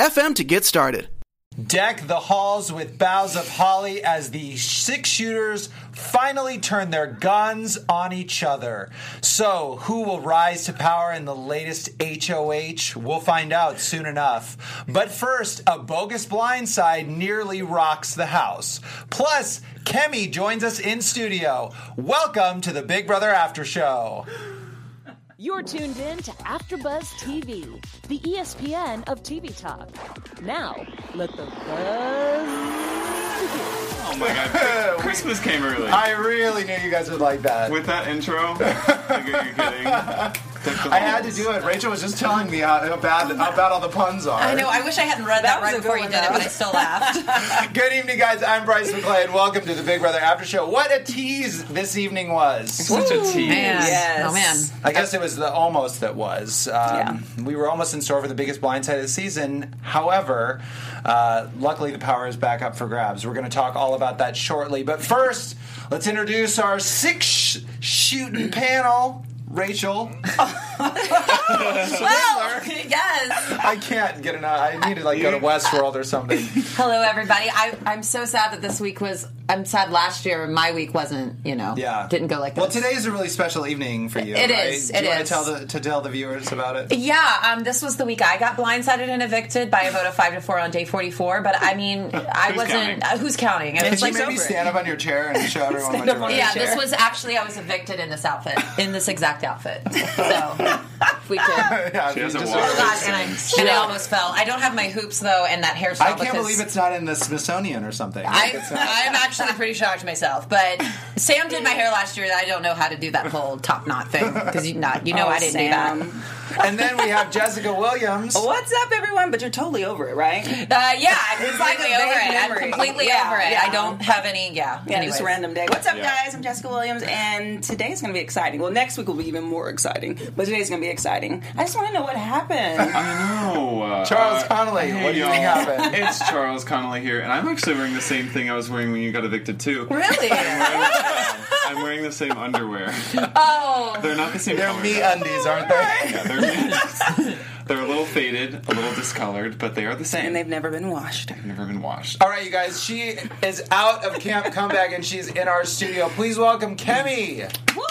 anchor.fm to get started. Deck the halls with boughs of holly as the six shooters finally turn their guns on each other. So, who will rise to power in the latest HOH? We'll find out soon enough. But first, a bogus blindside nearly rocks the house. Plus, Kemi joins us in studio. Welcome to the Big Brother After Show. You're tuned in to AfterBuzz TV, the ESPN of TV talk. Now, let the buzz. Oh my god, Christmas came early. I really knew you guys would like that. With that intro, like, are kidding? I had to do it. Rachel was just telling me how, how bad how bad all the puns are. I know. I wish I hadn't read that, That right before good you one, did it, but I still laughed. Good evening, guys. I'm Bryce McClay, and welcome to the Big Brother After Show. What a tease this evening was. Such a tease. Man. Yes. Oh man. I guess it was the almost that was. Um, We were almost in store for the biggest blindside of the season. However, uh, luckily the power is back up for grabs. We're going to talk all about that shortly. But first, let's introduce our six sh- shooting panel. Rachel, Well, yes. I can't get enough. I need to like go to Westworld or something. Hello, everybody. I, I'm so sad that this week was. I'm sad last year my week wasn't. You know. Yeah, Didn't go like this. Well, today is a really special evening for you. It right? is, Do it you want is. to tell the to tell the viewers about it? Yeah, um, this was the week I got blindsided and evicted by a vote of five to four on day 44. But I mean, I Who's wasn't. counting? Uh, who's counting? And Can it's you like maybe over stand up on your chair and show everyone what Stand you're wearing? Yeah, chair. this was actually I was evicted in this outfit, in this exact outfit. So if we could. Yeah, She has you a just- water- Oh God, and I, and I almost fell. I don't have my hoops though, and that hairstyle. I can't because believe it's not in the Smithsonian or something. I, It's not- I'm actually pretty shocked myself. But Sam did my hair last year. and I don't know how to do that whole top knot thing because you not you know Oh, I didn't Sam. do that. and then we have Jessica Williams. What's up, everyone? But you're totally over it, right? Uh, yeah, I'm completely a over vague it. I'm completely Yeah, over it. yeah. I don't have any. Yeah. Yeah, anyways. just a random day. What's up, Yeah. guys? I'm Jessica Williams, and today's going to be exciting. Well, next week will be even more exciting, but today's going to be exciting. I just want to know what happened. I know. Uh, Charles uh, Connolly, hey, what do you think happened? It's Charles Connolly here, and I'm actually wearing the same thing I was wearing when you got evicted too. Really? I'm wearing the same underwear. oh. They're not the same They're color. me undies, aren't they? Yeah, they're, me. they're a little faded, a little discolored, but they are the same. and they've never been washed. never been washed. All right, you guys. She is out of Camp Comeback and she's in our studio. Please welcome Kemi. Woo!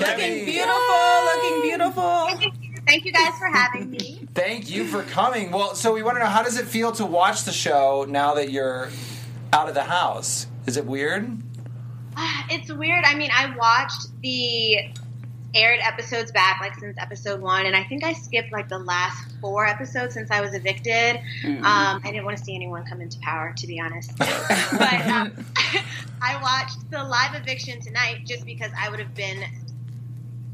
Hi, Looking Kemi. beautiful, looking beautiful. Thank you guys for having me. Thank you for coming. Well, so we want to know how does it feel to watch the show now that you're out of the house? Is it weird? It's weird. I mean, I watched the aired episodes back, like since episode one, and I think I skipped like the last four episodes since I was evicted. Um, I didn't want to see anyone come into power, to be honest. but um, I watched the live eviction tonight just because I would have been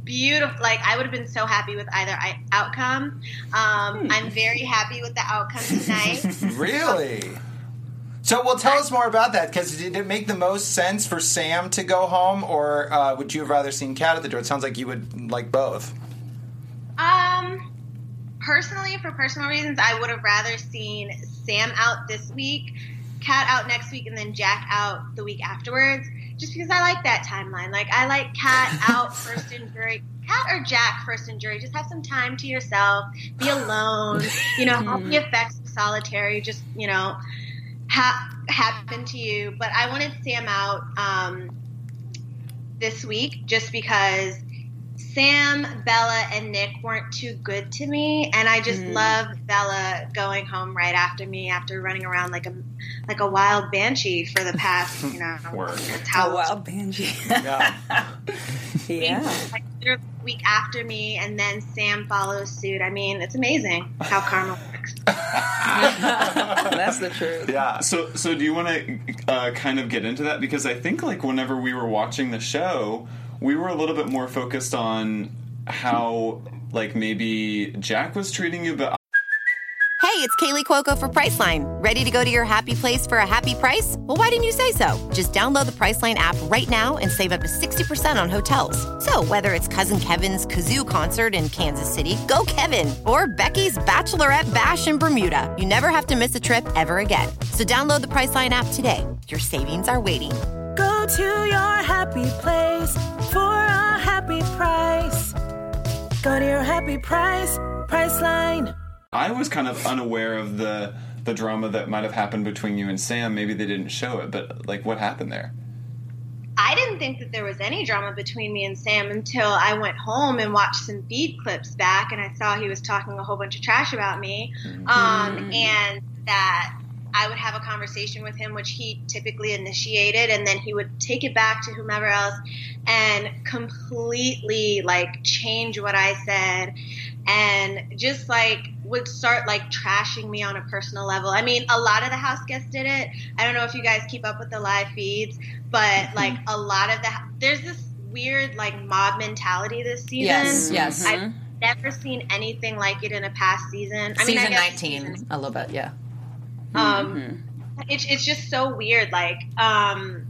beautiful. Like I would have been so happy with either I- outcome. Um, I'm very happy with the outcome tonight. Really? So, well, tell us more about that because did it make the most sense for Sam to go home, or uh, would you have rather seen Kat at the door? It sounds like you would like both. Um, personally, for personal reasons, I would have rather seen Sam out this week, Kat out next week, and then Jack out the week afterwards. Just because I like that timeline. Like I like Kat out first in jury. Kat or Jack first in jury. Just have some time to yourself. Be alone. You know, all the effects of solitary. Just you know, ha- happen to you. But I wanted Sam out um, this week just because Sam, Bella, and Nick weren't too good to me, and I just love Bella going home right after me after running around like a like a wild banshee for the past, you know, Work. that's how Oh, wow, Benji. Yeah. yeah. like week after me, and then Sam follows suit. I mean, it's amazing how karma works. That's the truth. yeah. So, so do you want to uh, kind of get into that? Because I think like whenever we were watching the show, we were a little bit more focused on how like maybe Jack was treating you, but Hey, it's Kaley Cuoco for Priceline. Ready to go to your happy place for a happy price? Well, why didn't you say so? Just download the Priceline app right now and save up to 60% on hotels. So, whether it's Cousin Kevin's Kazoo concert in Kansas City, go Kevin, or Becky's Bachelorette Bash in Bermuda, you never have to miss a trip ever again. So, download the Priceline app today. Your savings are waiting. Go to your happy place for a happy price. Go to your happy price, Priceline. I was kind of unaware of the the drama that might have happened between you and Sam. Maybe they didn't show it, but like, what happened there? I didn't think that there was any drama between me and Sam until I went home and watched some feed clips back, and I saw he was talking a whole bunch of trash about me, um, and that I would have a conversation with him, which he typically initiated, and then he would take it back to whomever else and completely like change what I said and just like would start like trashing me on a personal level. I mean, a lot of the house guests did it. I don't know if you guys keep up with the live feeds, but mm-hmm. like a lot of the there's this weird like mob mentality this season. Yes, yes. I've never seen anything like it in a past season. I mean, I Season guess 19, a little bit, yeah. Um, it's it's just so weird. Like, um,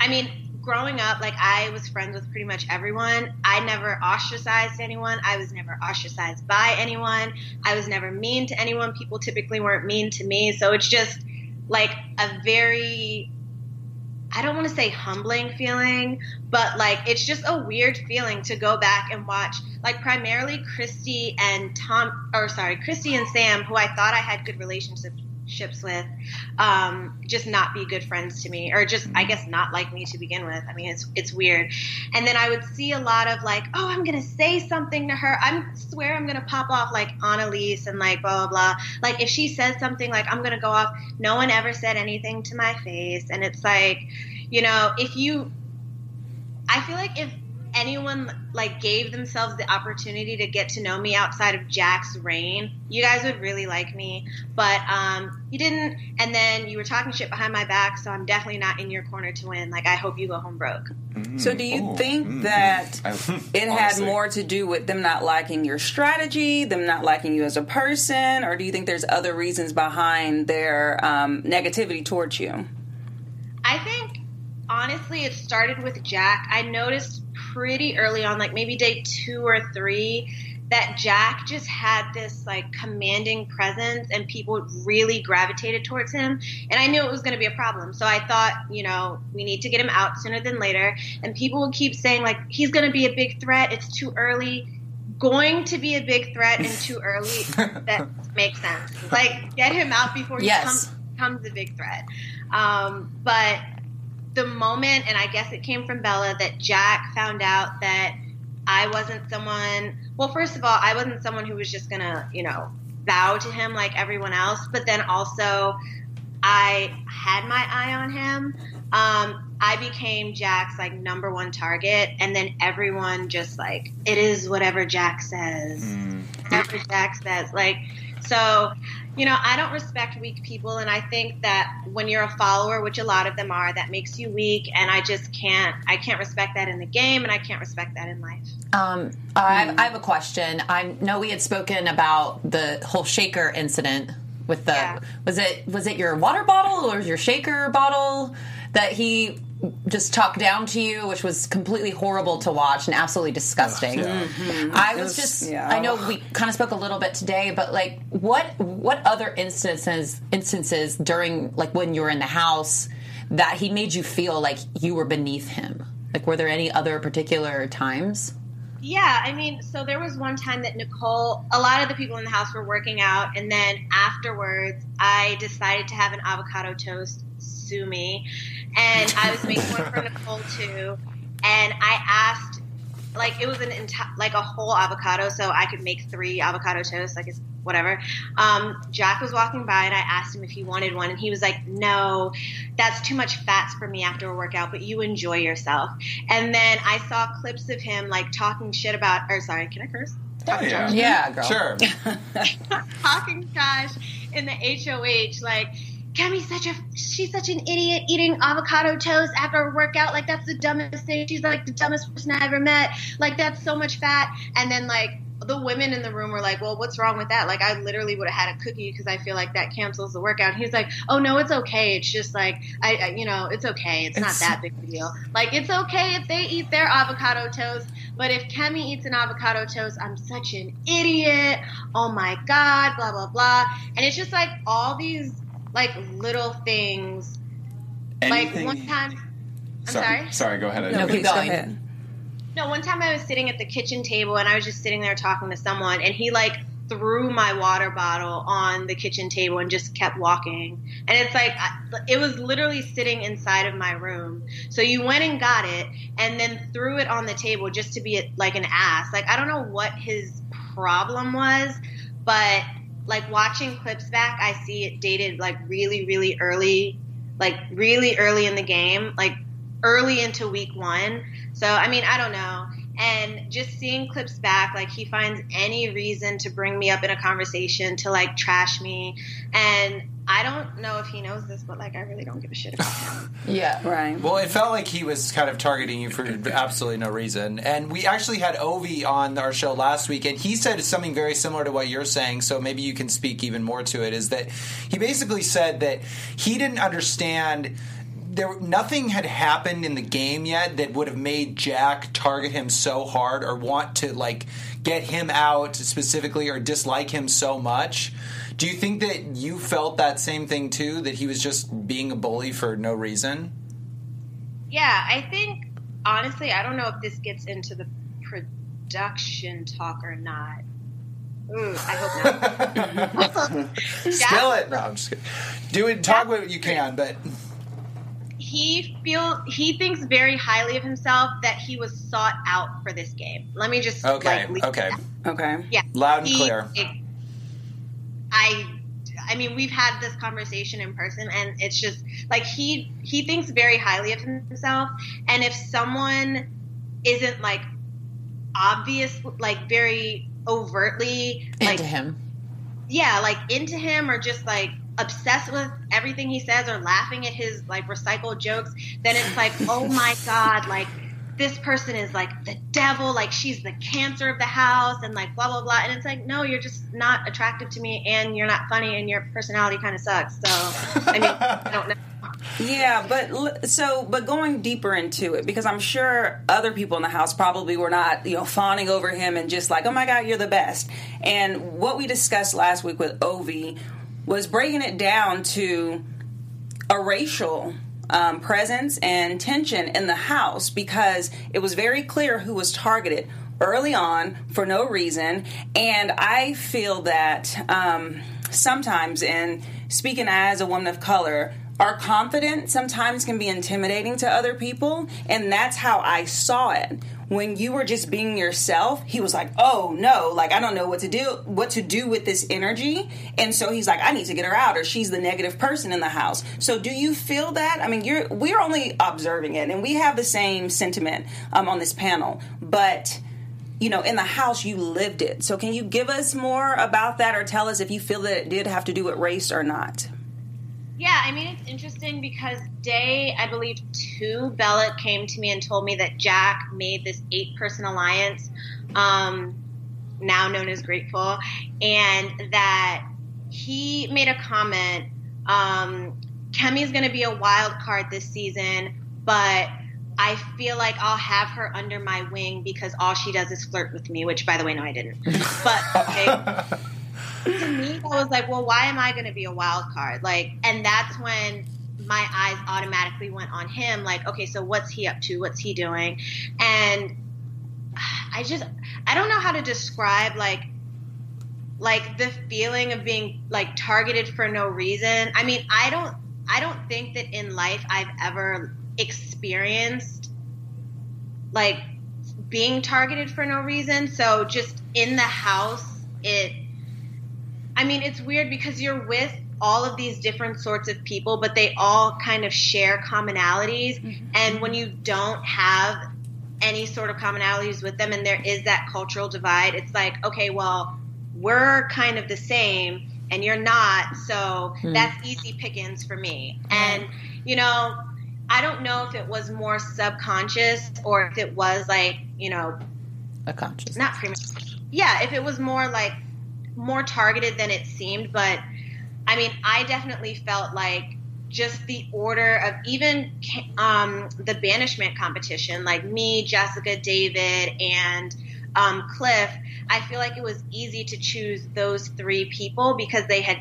I mean, growing up, like I was friends with pretty much everyone. I never ostracized anyone. I was never ostracized by anyone. I was never mean to anyone. People typically weren't mean to me. So it's just like a very I don't want to say humbling feeling, but like it's just a weird feeling to go back and watch like primarily Christie and Tom or sorry, Christie and Sam, who I thought I had good relationships with, um, just not be good friends to me, or just I guess not like me to begin with. I mean, it's it's weird. And then I would see a lot of like, oh, I'm gonna say something to her. I swear I'm gonna pop off like Analyse and like blah blah blah. Like if she says something, like I'm gonna go off. No one ever said anything to my face, and it's like, you know, if you, I feel like if anyone like gave themselves the opportunity to get to know me outside of Jack's reign, you guys would really like me. But um, you didn't, and then you were talking shit behind my back, so I'm definitely not in your corner to win. Like I hope you go home broke. So, do you Oh, think mm, that mm. I- it had more to do with them not liking your strategy, them not liking you as a person, or do you think there's other reasons behind their um, negativity towards you? I think honestly, it started with Jack. I noticed pretty early on, like maybe day two or three, that Jack just had this like commanding presence and people really gravitated towards him. And I knew it was going to be a problem. So I thought, you know, we need to get him out sooner than later. And people would keep saying, like, he's going to be a big threat. It's too early. Going to be a big threat and too early, that makes sense. Like, get him out before he Yes. comes, becomes a big threat. Um, but the moment, and I guess it came from Bella, that Jack found out that I wasn't someone. Well, first of all, I wasn't someone who was just gonna, you know, bow to him like everyone else. But then also, I had my eye on him. Um, I became Jack's like number one target, and then everyone just like it is whatever Jack says. Whatever Jack says, like so. You know, I don't respect weak people, and I think that when you're a follower, which a lot of them are, that makes you weak. And I just can't, I can't respect that in the game, and I can't respect that in life. Um, I, I have a question. I know we had spoken about the whole shaker incident with the Yeah. was it was it your water bottle or your shaker bottle that he just talked down to you, which was completely horrible to watch and absolutely disgusting. Mm-hmm. I was was- just yeah. I know we kind of spoke a little bit today, but like what what other instances instances during like when you were in the house that he made you feel like you were beneath him? Like were there any other particular times? Yeah, I mean, so there was one time that Nicole, a lot of the people in the house were working out, and then afterwards, I decided to have an avocado toast. Sue me, and I was making one for Nicole too, and I asked, like, it was an enti- like a whole avocado, so I could make three avocado toasts, like it's whatever. Um, Jack was walking by, and I asked him if he wanted one, and he was like, "No, that's too much fats for me after a workout, but you enjoy yourself." And then I saw clips of him like talking shit about, or sorry, can I curse? Talking yeah. Yeah, girl. Sure. talking trash in the HOH, like. Kemi's such a she's such an idiot eating avocado toast after a workout. Like that's the dumbest thing. She's like the dumbest person I ever met. Like that's so much fat. And then like the women in the room were like, "Well, what's wrong with that?" Like, I literally would have had a cookie because I feel like that cancels the workout. He's like, "Oh no, it's okay. It's just like I, I you know, it's okay. It's, It's- not that big of a deal. Like, it's okay if they eat their avocado toast, but if Kemi eats an avocado toast, I'm such an idiot. Oh my god, blah blah blah." And it's just like all these like little things. Anything- Like one time, I'm sorry, sorry. sorry. Go ahead. I No, Please go ahead. No, one time I was sitting at the kitchen table and I was just sitting there talking to someone, and he like threw my water bottle on the kitchen table and just kept walking. And it's like it was literally sitting inside of my room. So you went and got it, and then threw it on the table just to be like an ass. Like I don't know what his problem was, but like watching clips back, I see it dated like really, really early, like really early in the game, like early into week one. So I mean, I don't know. And just seeing clips back, like he finds any reason to bring me up in a conversation to like trash me. And I don't know if he knows this, but like I really don't give a shit about him. Yeah. Right. Well, it felt like he was kind of targeting you for absolutely no reason. And we actually had Ovi on our show last week, and he said something very similar to what you're saying. So maybe you can speak even more to it. Is that he basically said that he didn't understand. There, nothing had happened in the game yet that would have made Jack target him so hard or want to like get him out specifically or dislike him so much. Do you think that you felt that same thing too? That he was just being a bully for no reason? Yeah, I think honestly, I don't know if this gets into the production talk or not. Ooh, I hope not. Spill it. No, I'm just kidding. Do it. Talk what you can, but he feel he thinks very highly of himself that he was sought out for this game. Let me just okay, like, leave okay. Okay. Yeah. Loud and He- clear. it- I I mean, we've had this conversation in person and it's just like he he thinks very highly of himself and if someone isn't like obvious like very overtly like Into him. yeah, like into him or just like obsessed with everything he says or laughing at his like recycled jokes, then it's like, oh my god, like this person is like the devil, like she's the cancer of the house, and like blah blah blah. And it's like, no, you're just not attractive to me, and you're not funny, and your personality kind of sucks. So I mean, I don't know. Yeah, but so but going deeper into it because I'm sure other people in the house probably were not, you know, fawning over him and just like, "Oh my god, you're the best." And what we discussed last week with Ovi was breaking it down to a racial um, presence and tension in the house because it was very clear who was targeted early on for no reason. And I feel that um, sometimes, in speaking as a woman of color, our confidence sometimes can be intimidating to other people. And that's how I saw it when you were just being yourself, he was like, "Oh no, like I don't know what to do, what to do with this energy." And so he's like, "I need to get her out, or she's the negative person in the house." So, do you feel that? I mean, you're we're only observing it, and we have the same sentiment um, on this panel, but you know, in the house, you lived it. So, can you give us more about that, or tell us if you feel that it did have to do with race or not? Yeah, I mean, it's interesting because day, I believe two, Bella came to me and told me that Jack made this eight person alliance, um, now known as Grateful, and that he made a comment. Um, Kemi's going to be a wild card this season, but I feel like I'll have her under my wing because all she does is flirt with me, which, by the way, no, I didn't. But, okay to me, I was like, well, why am I going to be a wild card? Like, and that's when my eyes automatically went on him. Like, okay, so what's he up to? What's he doing? And I just, I don't know how to describe like, like the feeling of being like targeted for no reason. I mean, I don't, I don't think that in life I've ever experienced like being targeted for no reason. So just in the house, it I mean, it's weird because you're with all of these different sorts of people, but they all kind of share commonalities. Mm-hmm. And when you don't have any sort of commonalities with them and there is that cultural divide, it's like, okay, well, we're kind of the same and you're not. So hmm. that's easy pickings for me. And, you know, I don't know if it was more subconscious or if it was like, you know, A conscious. not premature. yeah, if it was more like more targeted than it seemed, but I mean, I definitely felt like just the order of even um, the banishment competition, like me, Jessica, David, and um, Cliff. I feel like it was easy to choose those three people because they had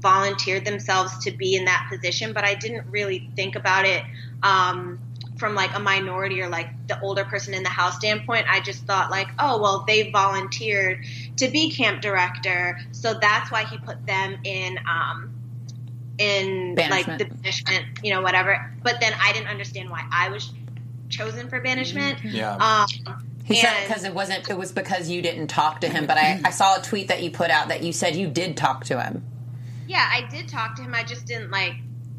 volunteered themselves to be in that position, but I didn't really think about it um, from like a minority or like the older person in the house standpoint. I just thought like, oh well, they volunteered to be camp director, so that's why he put them in. Um, in like the banishment, you know, whatever. But then I didn't understand why I was chosen for banishment. Yeah. Um, He said it because it wasn't. It was because you didn't talk to him. But I, I saw a tweet that you put out that you said you did talk to him. Yeah, I did talk to him. I just didn't like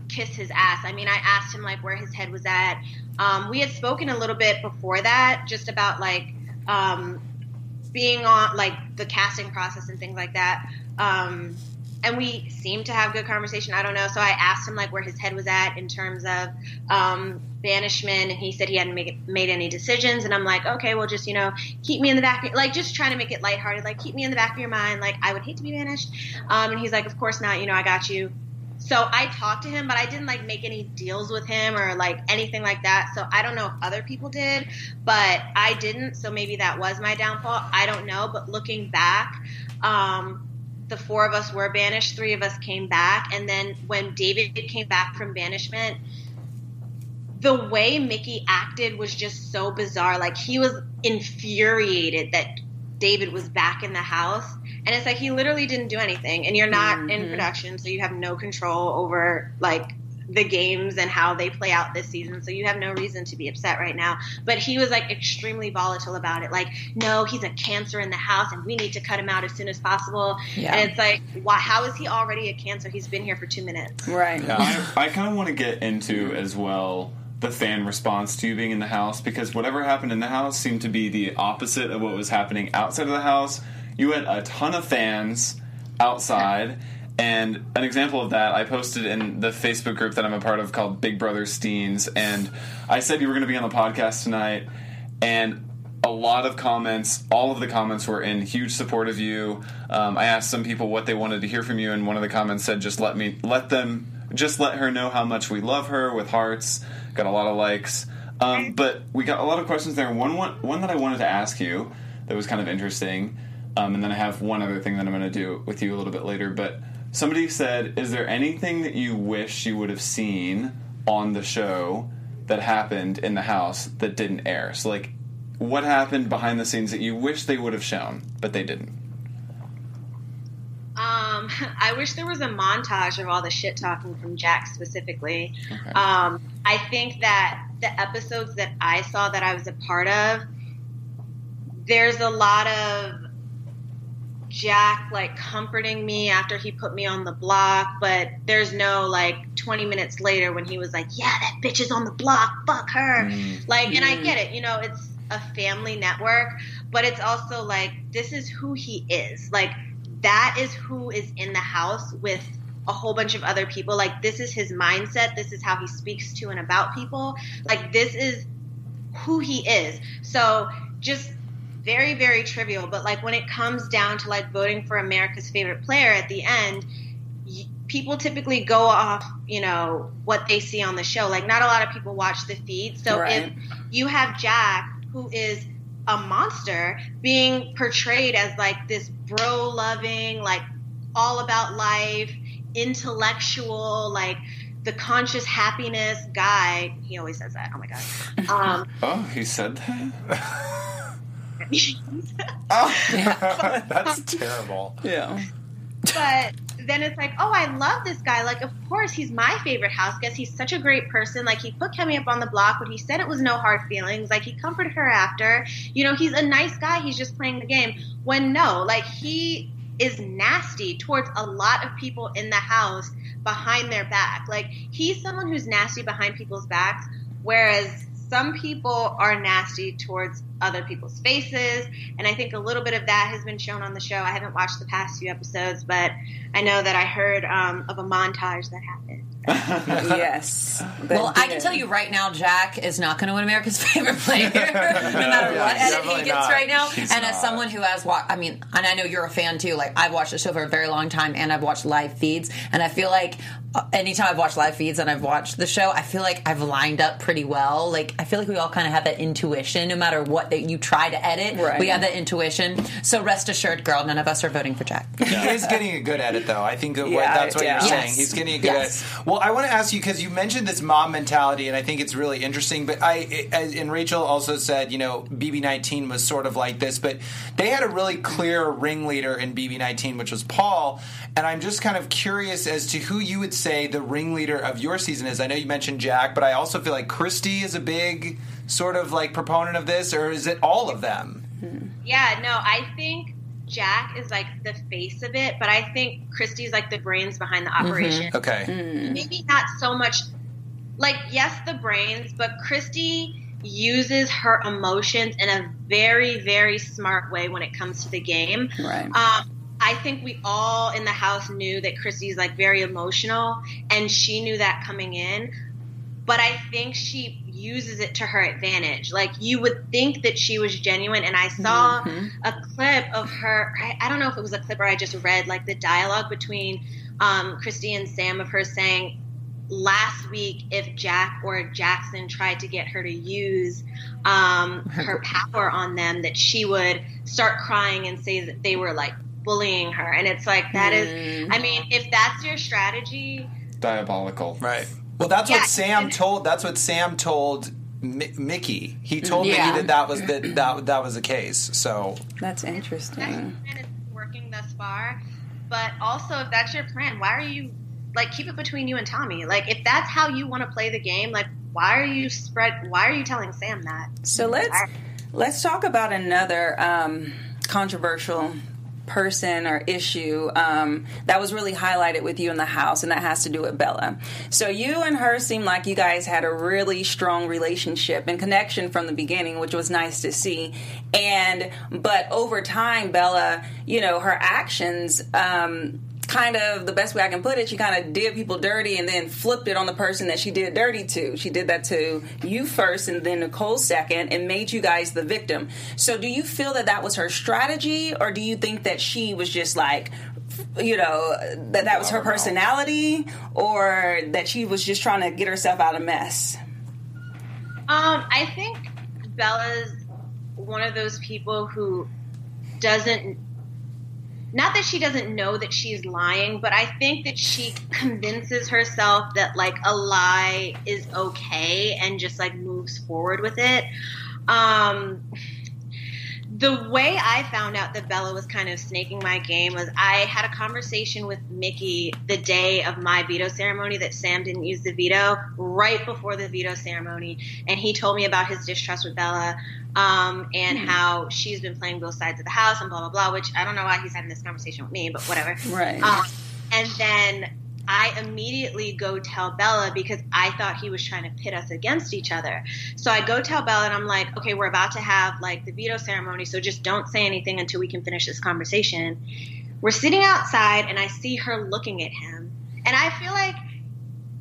kiss his ass. I mean, I asked him like where his head was at. Um, we had spoken a little bit before that, just about like um, being on like the casting process and things like that. Um, and we seemed to have good conversation. I don't know. So I asked him like where his head was at in terms of um, banishment, and he said he hadn't make, made any decisions. And I'm like, okay, well, just you know, keep me in the back, like just trying to make it lighthearted, like keep me in the back of your mind. Like I would hate to be banished. Um, and he's like, of course not. You know, I got you. So I talked to him, but I didn't like make any deals with him or like anything like that. So I don't know if other people did, but I didn't. So maybe that was my downfall. I don't know. But looking back, um, the four of us were banished, three of us came back, and then when David came back from banishment, the way Michie acted was just so bizarre. Like he was infuriated that David was back in the house. And it's like he literally didn't do anything. And you're not mm-hmm. in production, so you have no control over like the games and how they play out this season. So you have no reason to be upset right now. But he was like extremely volatile about it. Like, no, he's a cancer in the house and we need to cut him out as soon as possible. Yeah. And it's like, why, how is he already a cancer? He's been here for two minutes. Right. Yeah, I, I kind of want to get into as well the fan response to you being in the house because whatever happened in the house seemed to be the opposite of what was happening outside of the house. You had a ton of fans outside. And an example of that, I posted in the Facebook group that I'm a part of called Big Brother Steens. And I said you were going to be on the podcast tonight. And a lot of comments, all of the comments were in huge support of you. Um, I asked some people what they wanted to hear from you, and one of the comments said, "Just let me, let them, just let her know how much we love her." With hearts, got a lot of likes. Um, but we got a lot of questions there. One, one, one that I wanted to ask you that was kind of interesting, um, and then I have one other thing that I'm going to do with you a little bit later. But Somebody said, "Is there anything that you wish you would have seen on the show that happened in the house that didn't air?" So, like, what happened behind the scenes that you wish they would have shown but they didn't? Um, I wish there was a montage of all the shit talking from Jack specifically. Okay. Um, I think that the episodes that I saw that I was a part of, there's a lot of Jack like comforting me after he put me on the block, but there's no like 20 minutes later when he was like, "Yeah, that bitch is on the block. Fuck her." Mm. Like, and I get it. You know, it's a family network, but it's also like this is who he is. Like that is who is in the house with a whole bunch of other people. Like this is his mindset. This is how he speaks to and about people. Like this is who he is. So just very very trivial but like when it comes down to like voting for america's favorite player at the end people typically go off you know what they see on the show. Like not a lot of people watch the feed so right. if you have jack who is a monster being portrayed as like this bro loving like all about life intellectual like the conscious happiness guy he always says that oh my god. Um, oh he said that oh, that's terrible. Yeah. But then it's like, oh, I love this guy. Like, of course, he's my favorite house guest. He's such a great person. Like, he put Kemi up on the block when he said it was no hard feelings. Like, he comforted her after. You know, he's a nice guy. He's just playing the game. When no, like, he is nasty towards a lot of people in the house behind their back. Like, he's someone who's nasty behind people's backs, whereas some people are nasty towards other people's faces, and I think a little bit of that has been shown on the show. I haven't watched the past few episodes, but I know that I heard um, of a montage that happened. Yes. Well, I can tell you right now, Jack is not going to win America's favorite player, no matter yeah, what edit he gets not. right now. He's and as someone who has watched, I mean, and I know you're a fan too. Like I've watched the show for a very long time, and I've watched live feeds, and I feel like uh, anytime I've watched live feeds and I've watched the show, I feel like I've lined up pretty well. Like I feel like we all kind of have that intuition, no matter what that you try to edit, Right. we have that intuition. So rest assured, girl, none of us are voting for Jack. He is getting a good edit, though. I think that what, Yeah, that's what yeah. you're saying. He's getting a good Yes. edit. Well, I want to ask you because you mentioned this mom mentality, and I think it's really interesting. But I, and Rachel also said, you know, BB19 was sort of like this, but they had a really clear ringleader in BB19, which was Paul. And I'm just kind of curious as to who you would say the ringleader of your season is. I know you mentioned Jack, but I also feel like Christie is a big sort of like proponent of this, or is it all of them? Yeah, no, I think Jack is like the face of it, but I think Christie's like the brains behind the operation. Okay. Maybe not so much like yes, the brains, but Christie uses her emotions in a very, very smart way when it comes to the game. Right. Um, I think we all in the house knew that Christie's like very emotional, and she knew that coming in. But I think she uses it to her advantage. Like you would think that she was genuine, and I saw a clip of her. I, I don't know if it was a clip or I just read like the dialogue between um, Christie and Sam of her saying last week if Jack or Jackson tried to get her to use um, her power on them, that she would start crying and say that they were like bullying her. And it's like that is, I mean, if that's your strategy, Diabolical. Right. Well, that's Yeah, what Sam told. That's what Sam told Mi- Michie. He told Yeah. Michie that that was the, that that was the case. So That's that's interesting. your plan working thus far. But also, if that's your plan, why are you like keep it between you and Tommy? Like, if that's how you want to play the game, like, why are you spread? Why are you telling Sam that? So let's let's talk about another um, controversial person or issue um, that was really highlighted with you in the house, and that has to do with Bella. So you and her seem like you guys had a really strong relationship and connection from the beginning, which was nice to see. And but over time, Bella, you know, her actions. Um, kind of the best way I can put it, she kind of did people dirty and then flipped it on the person that she did dirty to. She did that to you first and then Nicole second and made you guys the victim. So do you feel that that was her strategy or do you think that she was just like, you know, that that was her personality or that she was just trying to get herself out of mess? Um, I think Bella's one of those people who doesn't not that she doesn't know that she's lying, but I think that she convinces herself that like a lie is okay and just like moves forward with it. Um the way I found out that Bella was kind of snaking my game was I had a conversation with Michie the day of my veto ceremony that Sam didn't use the veto right before the veto ceremony, and he told me about his distrust with Bella um, and how she's been playing both sides of the house and blah blah blah. Which I don't know why he's having this conversation with me, but whatever. Right. Um, and then I immediately go tell Bella because I thought he was trying to pit us against each other. So I go tell Bella and I'm like, okay, we're about to have like the veto ceremony, so just don't say anything until we can finish this conversation. We're sitting outside and I see her looking at him. And I feel like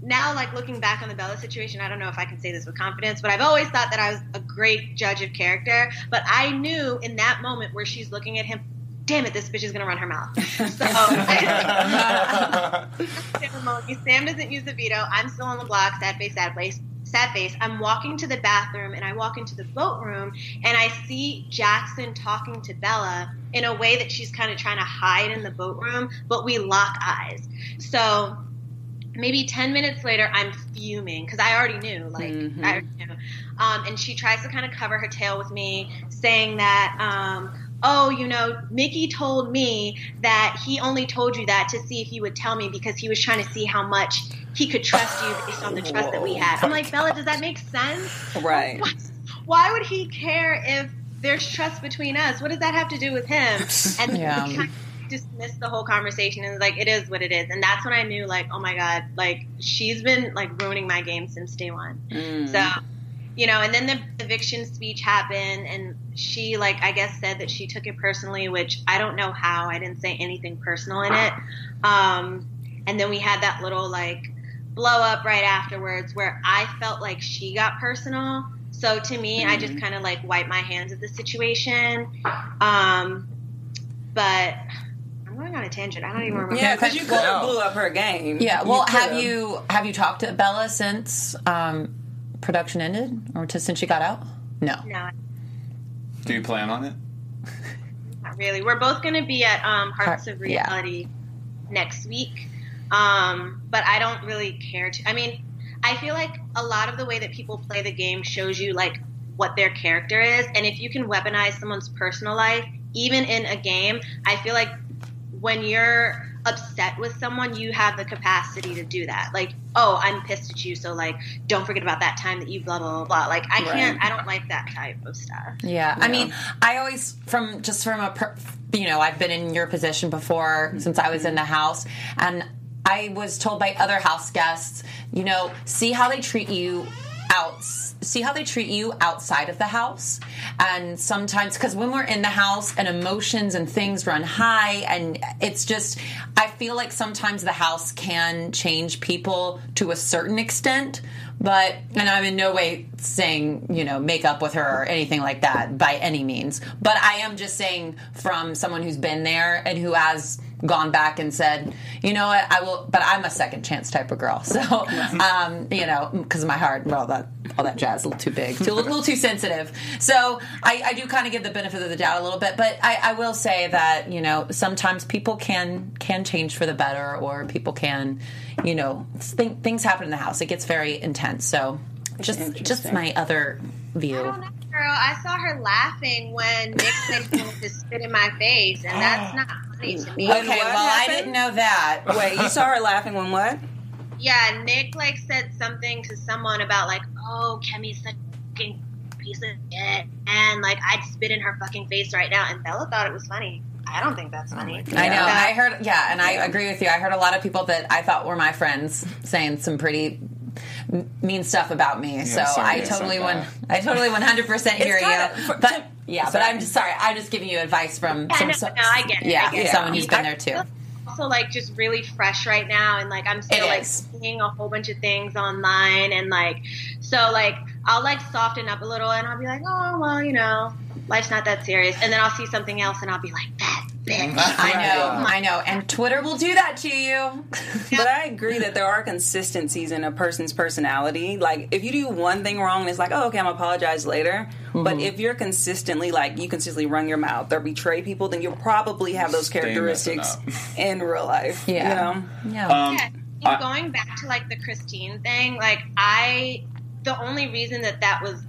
now, like looking back on the Bella situation, I don't know if I can say this with confidence, but I've always thought that I was a great judge of character. But I knew in that moment where she's looking at him, damn it, this bitch is gonna run her mouth. So ceremony. Sam doesn't use the veto. I'm still on the block. Sad face, sad face. Sad face. I'm walking to the bathroom and I walk into the boat room and I see Jackson talking to Bella in a way that she's kind of trying to hide in the boat room, but we lock eyes. So maybe 10 minutes later i'm fuming because i already knew like i already knew um, and she tries to kind of cover her tail with me saying that um, oh you know Michie told me that he only told you that to see if you would tell me because he was trying to see how much he could trust you based on the trust that we had i'm like bella does that make sense? Right. why, why would he care if there's trust between us? What does that have to do with him? And Yeah. we kind of dismissed the whole conversation and was like it is what it is. And that's when i knew like oh my god like she's been like ruining my game since day one. Mm. So you know and then the eviction speech happened and she like i guess said that she took it personally which i don't know how i didn't say anything personal in it um and then we had that little like blow up right afterwards where I felt like she got personal. So to me, I Mm-hmm. just kind of like wiped my hands of the situation. Um, but I'm going on a tangent. I don't even remember. Yeah, because you could have blew up her game. Yeah. Well, have could've. you have you talked to Bella since um, production ended, or to, since she got out? No. No, Do you plan on it? not really. We're both going to be at um, Hearts Heart- of yeah. Reality next week. Um, but I don't really care to. I mean, I feel like a lot of the way that people play the game shows you like what their character is, and if you can weaponize someone's personal life, even in a game, I feel like when you're upset with someone, you have the capacity to do that. Like, oh, I'm pissed at you, so like, don't forget about that time that you blah blah blah. blah. Like, I can't. I don't like that type of stuff. Yeah, I mean, I always from just from a per, you know I've been in your position before since I was in the mm-hmm. house, and I was told by other house guests, you know, see how they treat you out see how they treat you outside of the house? And sometimes because when we're in the house and emotions and things run high and it's just i feel like sometimes the house can change people to a certain extent but and i'm in no way saying you know make up with her or anything like that by any means but i am just saying from someone who's been there and who has gone back and said you know what? I will but i'm a second chance type of girl. So um you know because my heart well that all that jazz a little too big too, a little too sensitive. So i, I do kind of give the benefit of the doubt a little bit but I, I will say that you know sometimes people can can change for the better or people can you know think, things happen in the house. It gets very intense. So just just my other view. I don't know, girl. I saw her laughing when Nick said he wanted to spit in my face, and that's not funny okay what well i didn't know that Wait, you saw her laughing when what? Yeah, Nick like said something to someone about like, oh, Kemi's such a fucking piece of shit, and like I'd spit in her fucking face right now, and Bella thought it was funny. I don't think that's oh funny. I know. Yeah. I heard, yeah, and I agree with you. I heard a lot of people that I thought were my friends saying some pretty m- mean stuff about me. so sorry I totally some one, I totally one hundred percent hear kinda- you. for- but to- yeah, but. I'm just sorry. I'm just giving you advice from Yeah, some, no, so- no, I get it. yeah, I get it. someone who's been there too. feel Also, like just really fresh right now, and like I'm still It like is. seeing a whole bunch of things online, and like so like I'll like soften up a little, and I'll be like, oh well, you know, life's not that serious, and then I'll see something else, and I'll be like, that bitch. I know, I know, and Twitter will do that to you. But I agree that there are consistencies in a person's personality. Like if you do one thing wrong and it's like, oh okay, I'm gonna apologize later. Mm-hmm. But if you're consistently like you consistently run your mouth or betray people, then you'll probably have those characteristics in real life. Yeah. You know? Yeah. Um, Yeah, I- going back to like the Christine thing, like I, the only reason that that was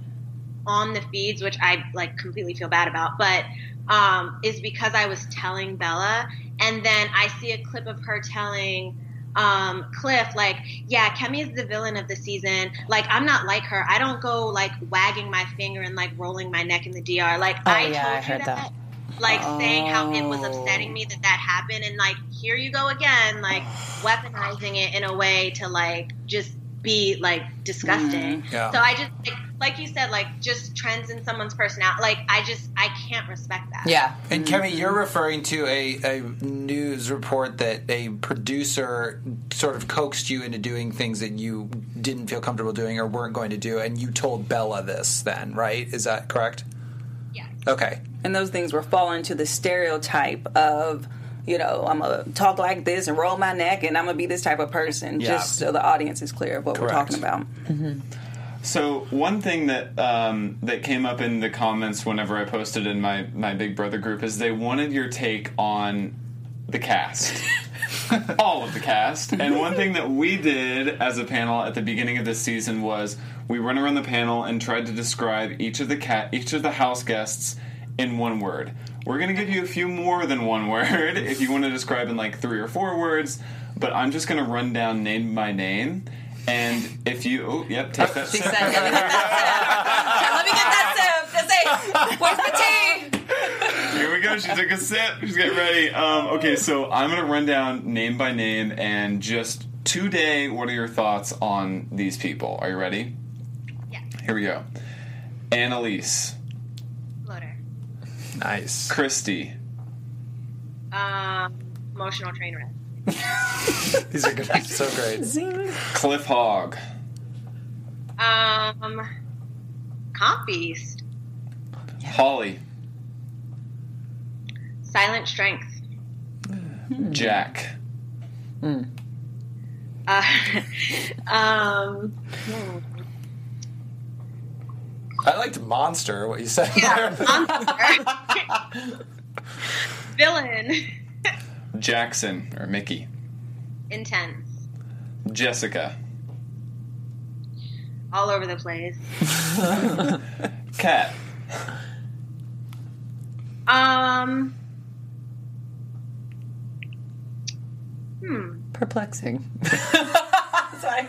on the feeds, which I like completely feel bad about, but um, is because I was telling Bella, and then I see a clip of her telling um, Cliff, like, yeah, Kemi is the villain of the season. Like, I'm not like her. I don't go like wagging my finger and like rolling my neck in the DR. Like, I Oh, yeah, told I you heard that. like saying how it was Oh. upsetting me that that happened and like here you go again like weaponizing it in a way to like just be like disgusting mm-hmm. Yeah. so i just like like you said like just trends in someone's personality like i just i can't respect that yeah. And Kemi, you're referring to a, a news report that a producer sort of coaxed you into doing things that you didn't feel comfortable doing or weren't going to do, and you told Bella this then, right? Is that correct? yeah Okay. And those things were falling into the stereotype of, you know, I'm gonna talk like this and roll my neck and I'm gonna be this type of person, Yeah. just so the audience is clear of what Correct. we're talking about. So one thing that um, that came up in the comments whenever I posted in my my Big Brother group is they wanted your take on the cast, all of the cast. And one thing that we did as a panel at the beginning of this season was we went around the panel and tried to describe each of the cat each of the house guests in one word. We're going to give you a few more than one word if you want to describe in like three or four words, but I'm just going to run down name by name. And if you, oh, yep, take that. She sip. said, "Let me get that sip. Let me get that sip. To say, where's the tea?" Here we go. She took a sip. She's getting ready. Um, okay, so I'm going to run down name by name and just today, what are your thoughts on these people? Are you ready? yeah Here we go. Analyse, floater Nice. Christie, um emotional train wreck These are going to be so great. Zing. Cliff Hog. Um, Comp Beast. Holly. Silent Strength. Jack. Uh, um, hmm. I liked Monster, what you said yeah, there. Monster. Villain. Jackson or Michie. Intense. Jessica. All over the place. Kat. Um. Hmm. Perplexing. Sorry.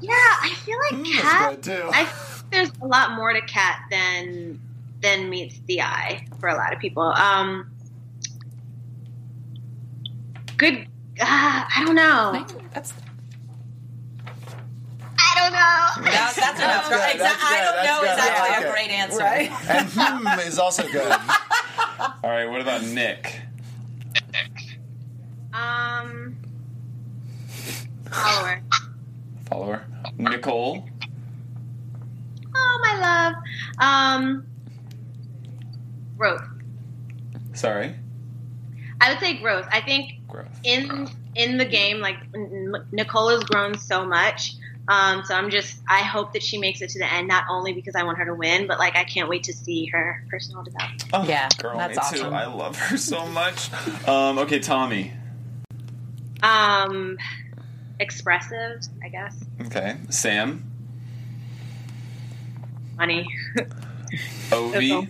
Yeah, I feel like Kat. I think there's a lot more to Kat than than meets the eye for a lot of people. Um. Good. Uh, I don't know. That's I don't know. that, that's enough. good, Exa- that's I don't that's know good, is that's actually good. a great answer. Right? And hmm is also good. All right, what about Nick? Um. Follower. Follower. Nicole. Oh my love. Um. Growth. Sorry. I would say growth. I think Growth. in in the game, like N- Nicole has grown so much. Um, so I'm just, I hope that she makes it to the end, not only because I want her to win, but like I can't wait to see her personal development. Oh, Yeah, girl, that's me too. awesome. I love her so much. Um, okay, Tommy. Um, expressive, I guess. Okay, Sam. Funny. Ovi.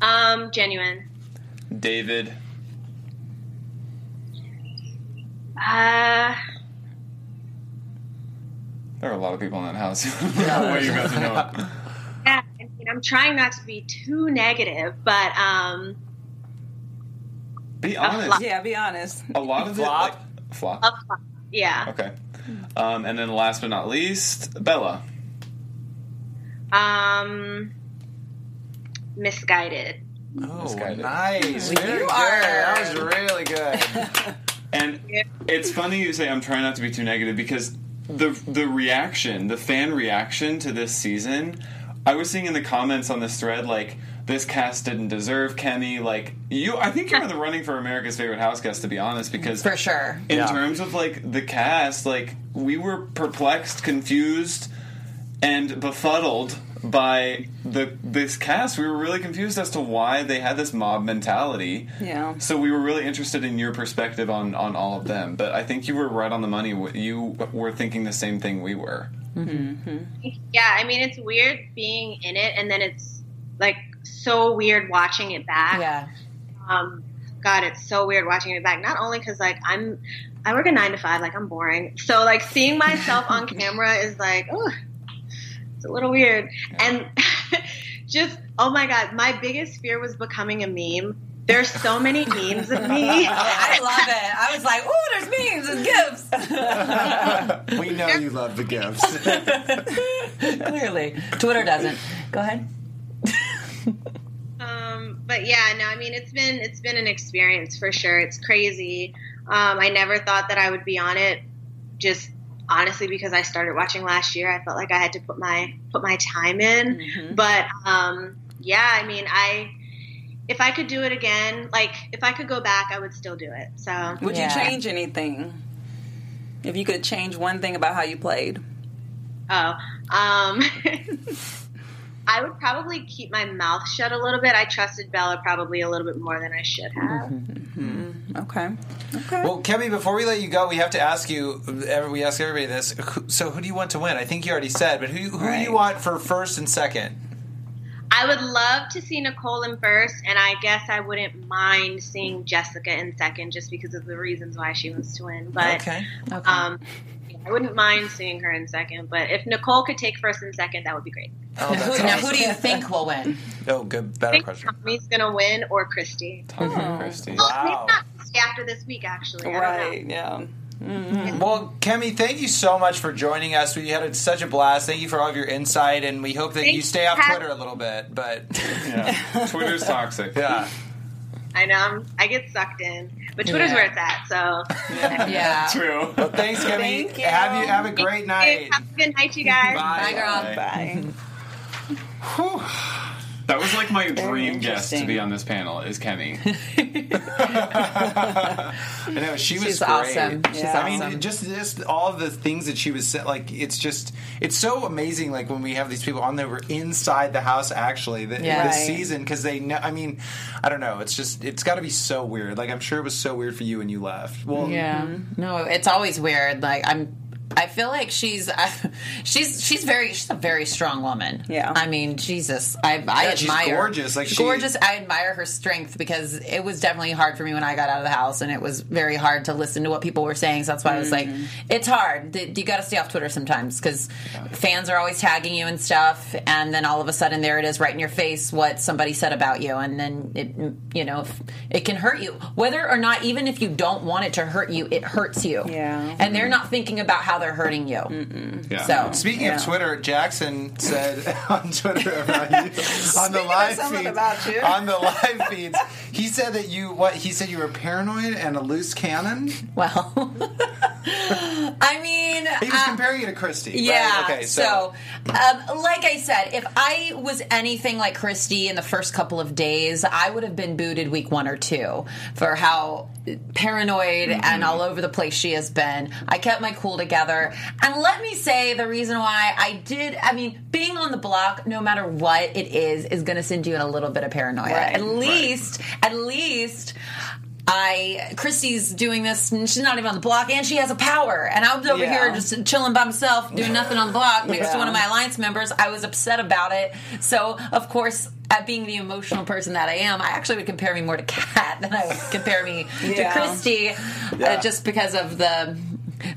um, genuine. David. Uh, There are a lot of people in that house. what you guys know. yeah, I mean, I'm trying not to be too negative, but um, Be honest. Yeah, be honest. A lot of Flop? it. Like, flop. a flop. yeah. Okay. Um, and then last but not least, Bella. Um, misguided. Oh, Misguided. nice. You Very good. are- That was really good. And it's funny you say I'm trying not to be too negative because the the reaction, the fan reaction to this season, I was seeing in the comments on this thread like this cast didn't deserve Kemi. Like you, I think you're in the running for America's favorite house guest to be honest because For sure. in Yeah. terms of like the cast, like we were perplexed, confused, and befuddled by the this cast. We were really confused as to why they had this mob mentality. Yeah. So we were really interested in your perspective on on all of them. But I think you were right on the money. You were thinking the same thing we were. Yeah, I mean, it's weird being in it, and then it's like so weird watching it back. Yeah. Um, God, it's so weird watching it back. Not only because like I'm, I work a nine to five, like I'm boring. So like seeing myself on camera is like, oh, it's a little weird. And just oh my God, my biggest fear was becoming a meme. There's so many memes of me. I love it. I was like, oh, there's memes and gifs. we know you love the gifts. Clearly. Twitter doesn't. Go ahead. Um, but yeah, no, I mean it's been it's been an experience for sure. It's crazy. Um, I never thought that I would be on it. Just honestly, because I started watching last year, I felt like I had to put my put my time in. But um, yeah, I mean, I if I could do it again, like if I could go back, I would still do it. So Would Yeah. you change anything? If you could change one thing about how you played. Oh, um, I would probably keep my mouth shut a little bit. I trusted Bella probably a little bit more than I should have. Okay. Okay. well, Kemi, before we let you go, we have to ask you. We ask everybody this. So, who do you want to win? I think you already said, but who who do you want for first and second? I would love to see Nicole in first, and I guess I wouldn't mind seeing Jessica in second, just because of the reasons why she wants to win. But okay. Okay. um, I wouldn't mind seeing her in second. But if Nicole could take first and second, that would be great. Oh, who, that's now, awesome. who do you think will win? Oh, good. I Better think question. Tommy's gonna win or Christie. Tommy and Christie. Well, maybe Wow. not Christie after this week, actually. I don't know. right. Yeah. Mm-hmm. Well, Kemi, thank you so much for joining us. We had such a blast. Thank you for all of your insight, and we hope that you stay off Twitter a little bit. But Yeah. Twitter's toxic. yeah, I know I'm, I get sucked in, but Twitter's Yeah. where it's at. So Yeah. True. Well, thanks, Kemi. Thank you. Have you have a great night. have a good night, you guys. Bye, girl. Bye. That was like my dream guest to be on this panel is Kemi. I know she was She's great. awesome. She's I mean, awesome. just just all the things that she was sa- like. It's just it's so amazing. Like when we have these people on there, we're inside the house actually the, Yeah. this Right. season because they know. I mean, I don't know. It's just it's got to be so weird. Like I'm sure it was so weird for you when you left. Well, Yeah. Mm-hmm. No, it's always weird. Like I'm. I feel like she's she's she's very she's a very strong woman. Yeah. I mean, Jesus, I I Yeah, she's admire gorgeous. Like, she- gorgeous. I admire her strength because it was definitely hard for me when I got out of the house, and it was very hard to listen to what people were saying. So that's why I was like, Mm-hmm. it's hard. You got to stay off Twitter sometimes because fans are always tagging you and stuff, and then all of a sudden there it is right in your face what somebody said about you, and then it you know it can hurt you whether or not even if you don't want it to hurt you, it hurts you. Yeah. and they're not thinking about how they're hurting you. Yeah. So Speaking Yeah. of Twitter, Jackson said on Twitter about you on the live something feeds. about you. On the live feeds, he said that you what? He said you were paranoid and a loose cannon. well, I mean, He was uh, comparing you to Christie. right? Yeah. Okay. So, um, like I said, if I was anything like Christie in the first couple of days, I would have been booted week one or two for how paranoid Mm-hmm. and all over the place she has been. I kept my cool together. And let me say the reason why I did, I mean, being on the block, no matter what it is, is going to send you in a little bit of paranoia. Right. At least, at least. I Christie's doing this and she's not even on the block and she has a power and I was over Yeah. here just chilling by myself doing nothing on the block next to one of my alliance members I was upset about it so of course at being the emotional person that I am I actually would compare me more to Kat than I would compare me Yeah. to Christie Yeah. uh, just because of the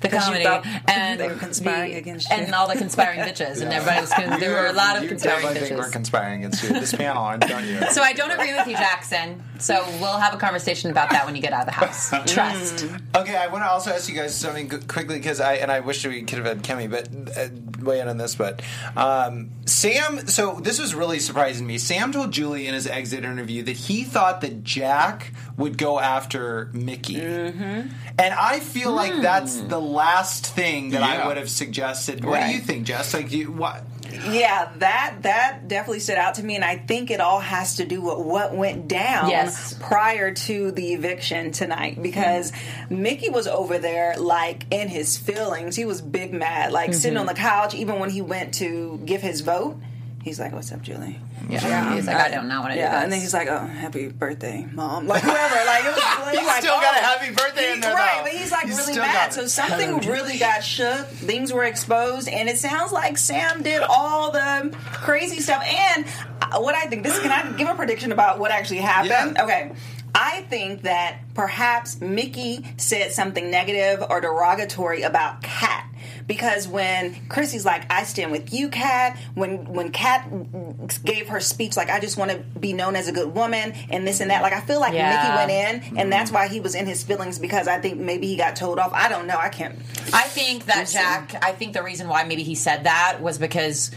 the comedy and they were conspiring the- against you. and all the conspiring bitches and everybody was con- there were a lot of you conspiring definitely think we're bitches conspiring against you. This panel, don't you? so I don't agree with you Jackson so we'll have a conversation about that when you get out of the house trust Okay, I want to also ask you guys something quickly because I and I wish we could have had Kemi, but uh, weigh in on this. But um, Sam, so this was really surprising me. Sam told Julie in his exit interview that he thought that Jack would go after Michie, Mm-hmm. and I feel like hmm. that's the last thing that I would have suggested. What do you think, Jess? Like, you, what? Yeah, that that definitely stood out to me, and I think it all has to do with what went down Yes. prior to the eviction tonight. Because mm-hmm. Michie was over there, like in his feelings. He was big mad, like sitting mm-hmm. on the couch. Even when he went to give his vote, he's like, "What's up, Julie?" yeah, he's like I don't know what to do Yeah, and then he's like, "Oh, happy birthday, mom!" Like whoever, like it was really like, still got a oh. happy birthday in there, right? though. But he's like really mad. So something really got shook. Things were exposed, and it sounds like Sam did all the crazy stuff. And uh, what I think this can I give a prediction about what actually happened? Yeah. Okay. I think that perhaps Michie said something negative or derogatory about Kat. Because when Chrissy's like, I stand with you, Kat, when when Kat gave her speech, like, I just want to be known as a good woman and this and that, like, I feel like Yeah. Michie went in and mm-hmm. that's why he was in his feelings because I think maybe he got told off. I don't know. I can't. I think that Jack. I think the reason why maybe he said that was because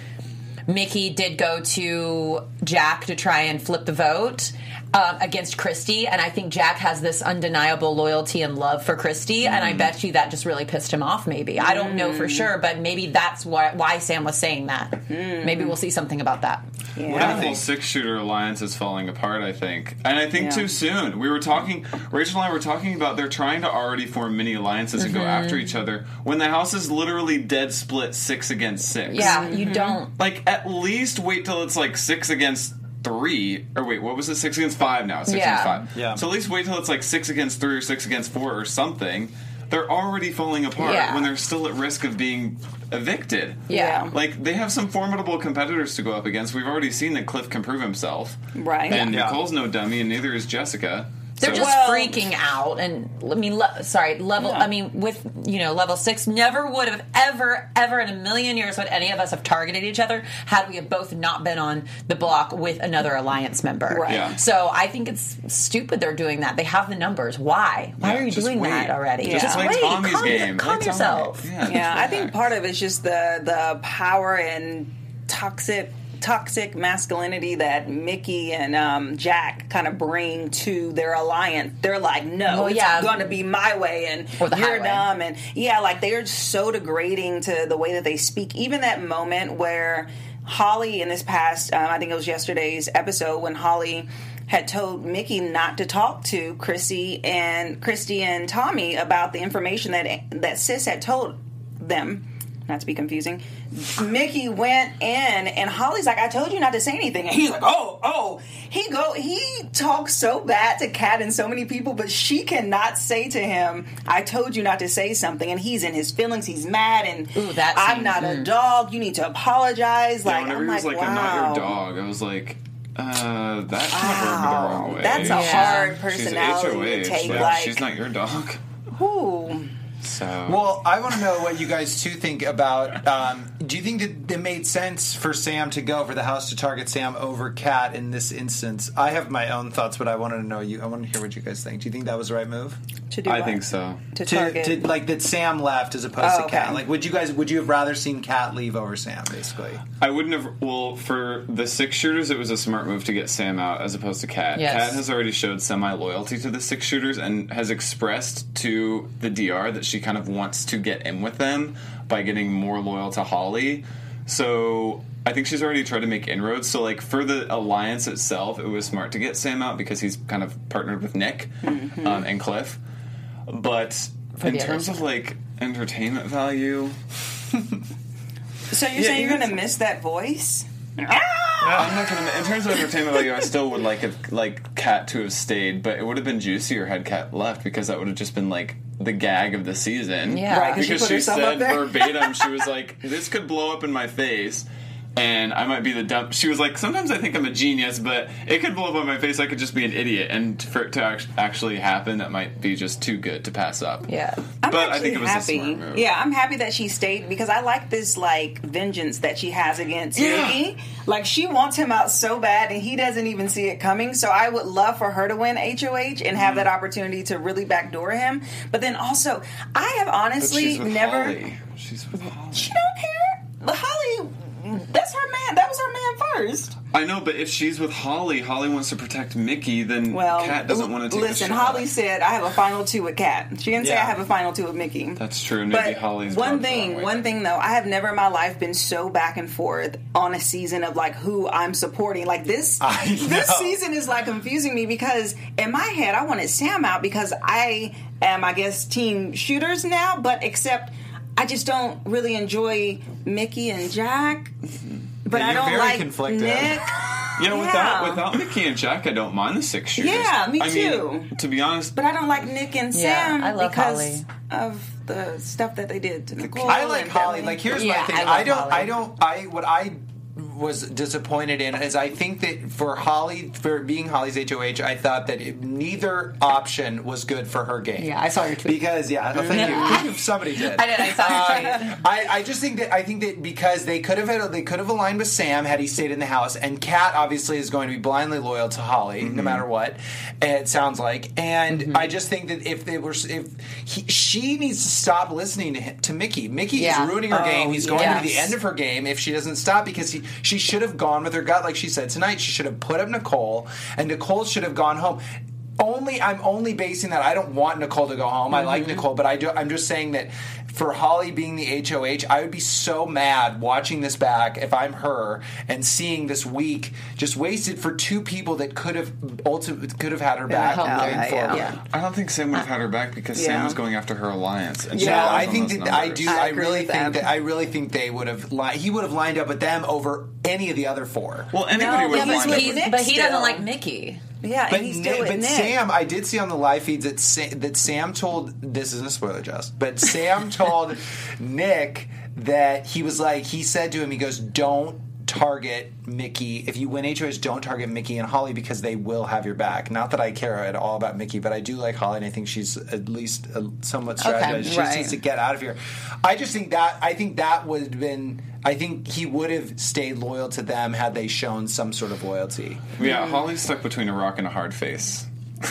Michie did go to Jack to try and flip the vote. Um, against Christie, and I think Jack has this undeniable loyalty and love for Christie, and I mm. bet you that just really pissed him off. Maybe I don't know for mm. sure, but maybe that's why, why Sam was saying that. Mm. Maybe we'll see something about that. The whole six shooter alliance is falling apart, I think. And I think Yeah. too soon. We were talking, Rachel and I were talking about they're trying to already form mini alliances and go mm-hmm. after each other when the house is literally dead split six against six. Yeah, you mm-hmm. don't. Like, at least wait till it's like six against three. Or wait, what was it? Six against five now. Six Yeah. against five. Yeah. So at least wait till it's like six against three or six against four or something. They're already falling apart Yeah. when they're still at risk of being evicted. Yeah. Like they have some formidable competitors to go up against. We've already seen that Cliff can prove himself, Right. and Yeah. Nicole's no dummy, and neither is Jessica. They're So- just Well- freaking out, and I mean, le- sorry, level. Yeah. I mean, with you know, level six never would have ever, ever in a million years would any of us have targeted each other had we have both not been on the block with another alliance member. Right. Yeah. So I think it's stupid they're doing that. They have the numbers. Why? Why Yeah, are you doing wait. that already? Just Just play wait. Tommy's calm, game. calm Play yourself. Tommy. Yeah, Yeah, I think part of it's just the the power and toxic toxic masculinity that Michie and um, Jack kind of bring to their alliance. They're like, no, Well, it's yeah. going to be my way, and you're highway. dumb, and yeah, like they're so degrading to the way that they speak. Even that moment where Holly in this past, um, I think it was yesterday's episode when Holly had told Michie not to talk to Chrissy and Christie and Tommy about the information that that Sis had told them. Not to be confusing. Michie went in and Holly's like, I told you not to say anything. And he's like, Oh, oh. He go he talks so bad to Kat and so many people, but she cannot say to him, I told you not to say something. And he's in his feelings, he's mad and Ooh, that I'm scene. not a Mm. dog. You need to apologize. Yeah, Like whenever I'm he was like, like, "I'm not wow. your dog," I was like, uh, that kind of rubbed me the wrong way. That's a Yeah. hard She's personality to HOH, take. but Like, she's not your dog. Ooh. So Well, I want to know what you guys too think about. Um, do you think that it made sense for Sam to go for the house to target Sam over Kat in this instance? I have my own thoughts, but I wanted to know you. I want to hear what you guys think. Do you think that was the right move? To do I what? think so. To To, target. to like that Sam left as opposed Oh, to Kat. okay. Like, would you guys would you have rather seen Kat leave over Sam? Basically, I wouldn't have. Well, for the six shooters, it was a smart move to get Sam out as opposed to Kat. Yes. Kat has already showed semi loyalty to the six shooters and has expressed to the DR that she kind of wants to get in with them by getting more loyal to Holly. So I think she's already tried to make inroads. So like for the alliance itself, it was smart to get Sam out because he's kind of partnered with Nick um, and Cliff. But in terms of like entertainment value, so you're Yeah, saying you're going to miss that voice? I'm not gonna. In terms of entertainment value, I still would like if like Kat to have stayed, but it would have been juicier had Kat left because that would have just been like the gag of the season. Yeah. Right, 'cause she because put she, herself up said there. verbatim, she was like, "This could blow up in my face." And I might be the dumb. She was like, "Sometimes I think I'm a genius, but it could blow up on my face. I could just be an idiot." And for it to act- actually happen, that might be just too good to pass up. Yeah. I'm But I think it was happy. Yeah, I'm happy that she stayed because I like this like vengeance that she has against Yeah. Like she wants him out so bad, and he doesn't even see it coming. So I would love for her to win HOH and have that Mm-hmm. opportunity to really backdoor him. But then also, I have But honestly she's with never. Holly. She's with Holly. She don't care. The Holly, that's her man. That was her man first. I know, but if she's with Holly, Holly wants to protect Michie, then Well, Kat doesn't want to take listen. shot. Holly said I have a final two with Kat. She didn't say I have a final two with Michie. That's true. Maybe But Holly's one rubbed the thing, wrong way one thing though, I have never in my life been so back and forth on a season of like who I'm supporting. Like this, I this season is like confusing me because in my head I wanted Sam out because I am, I guess, team shooters now. But except I just don't really enjoy Michie and Jack. But Yeah, I you're don't very like conflicted. Nick. Yeah, without Yeah. without Michie and Jack, I don't mind the six shooters. Yeah, me I too. Mean, to be honest, But I don't like Nick and Yeah, Sam I love because Holly. of the stuff that they did to Nicole. I like and Holly. Billy. Like here's Yeah, my thing. I I, don't. Holly. I don't. I what I was disappointed in is I think that for Holly for being Holly's HOH, I thought that it, neither option was good for her game. Yeah, I saw your tweet. Because yeah, oh, thank you. Somebody did. I did, I saw your tweet. Uh, I, I just think that I think that because they could have had, they could have aligned with Sam had he stayed in the house, and Kat obviously is going to be blindly loyal to Holly no mm-hmm. matter what. It sounds like, and mm-hmm. I just think that if they were, if he, she needs to stop listening to him, to Michie. Michie Yeah. is ruining her Oh, game. He's going to be the end of her game if she doesn't stop because he, she should have gone with her gut, like she said tonight. She should have put up Nicole, and Nicole should have gone home. Only I'm only basing that. I don't want Nicole to go home. I mm-hmm. like Nicole, but I do. I'm just saying that for Holly being the HOH, I would be so mad watching this back if I'm her and seeing this week just wasted for two people that could have ultimately could have had her back helped moving forward. yeah. I don't think Sam would have had her back because Sam was going after her alliance. And Yeah, I think those that I do. I I, really think that. that I really think they would have. Li- he would have lined up with them over any of the other four. Well, anybody No, would yeah, have but lined he's up with with Nick but he doesn't like Michie. Yeah, But, he's Nick- still with but Nick. Sam, I did see on the live feeds that Sam, that Sam told this isn't a spoiler, just but Sam told Nick that he was like he said to him, he goes, "Don't target Michie. If you win HOH, don't target Michie and Holly because they will have your back." Not that I care at all about Michie, but I do like Holly, and I think she's at least somewhat strategized. she right. just needs to get out of here. I just think that I think that would have been. I think he would have stayed loyal to them had they shown some sort of loyalty. Yeah, Holly's stuck between a rock and a hard face. Oh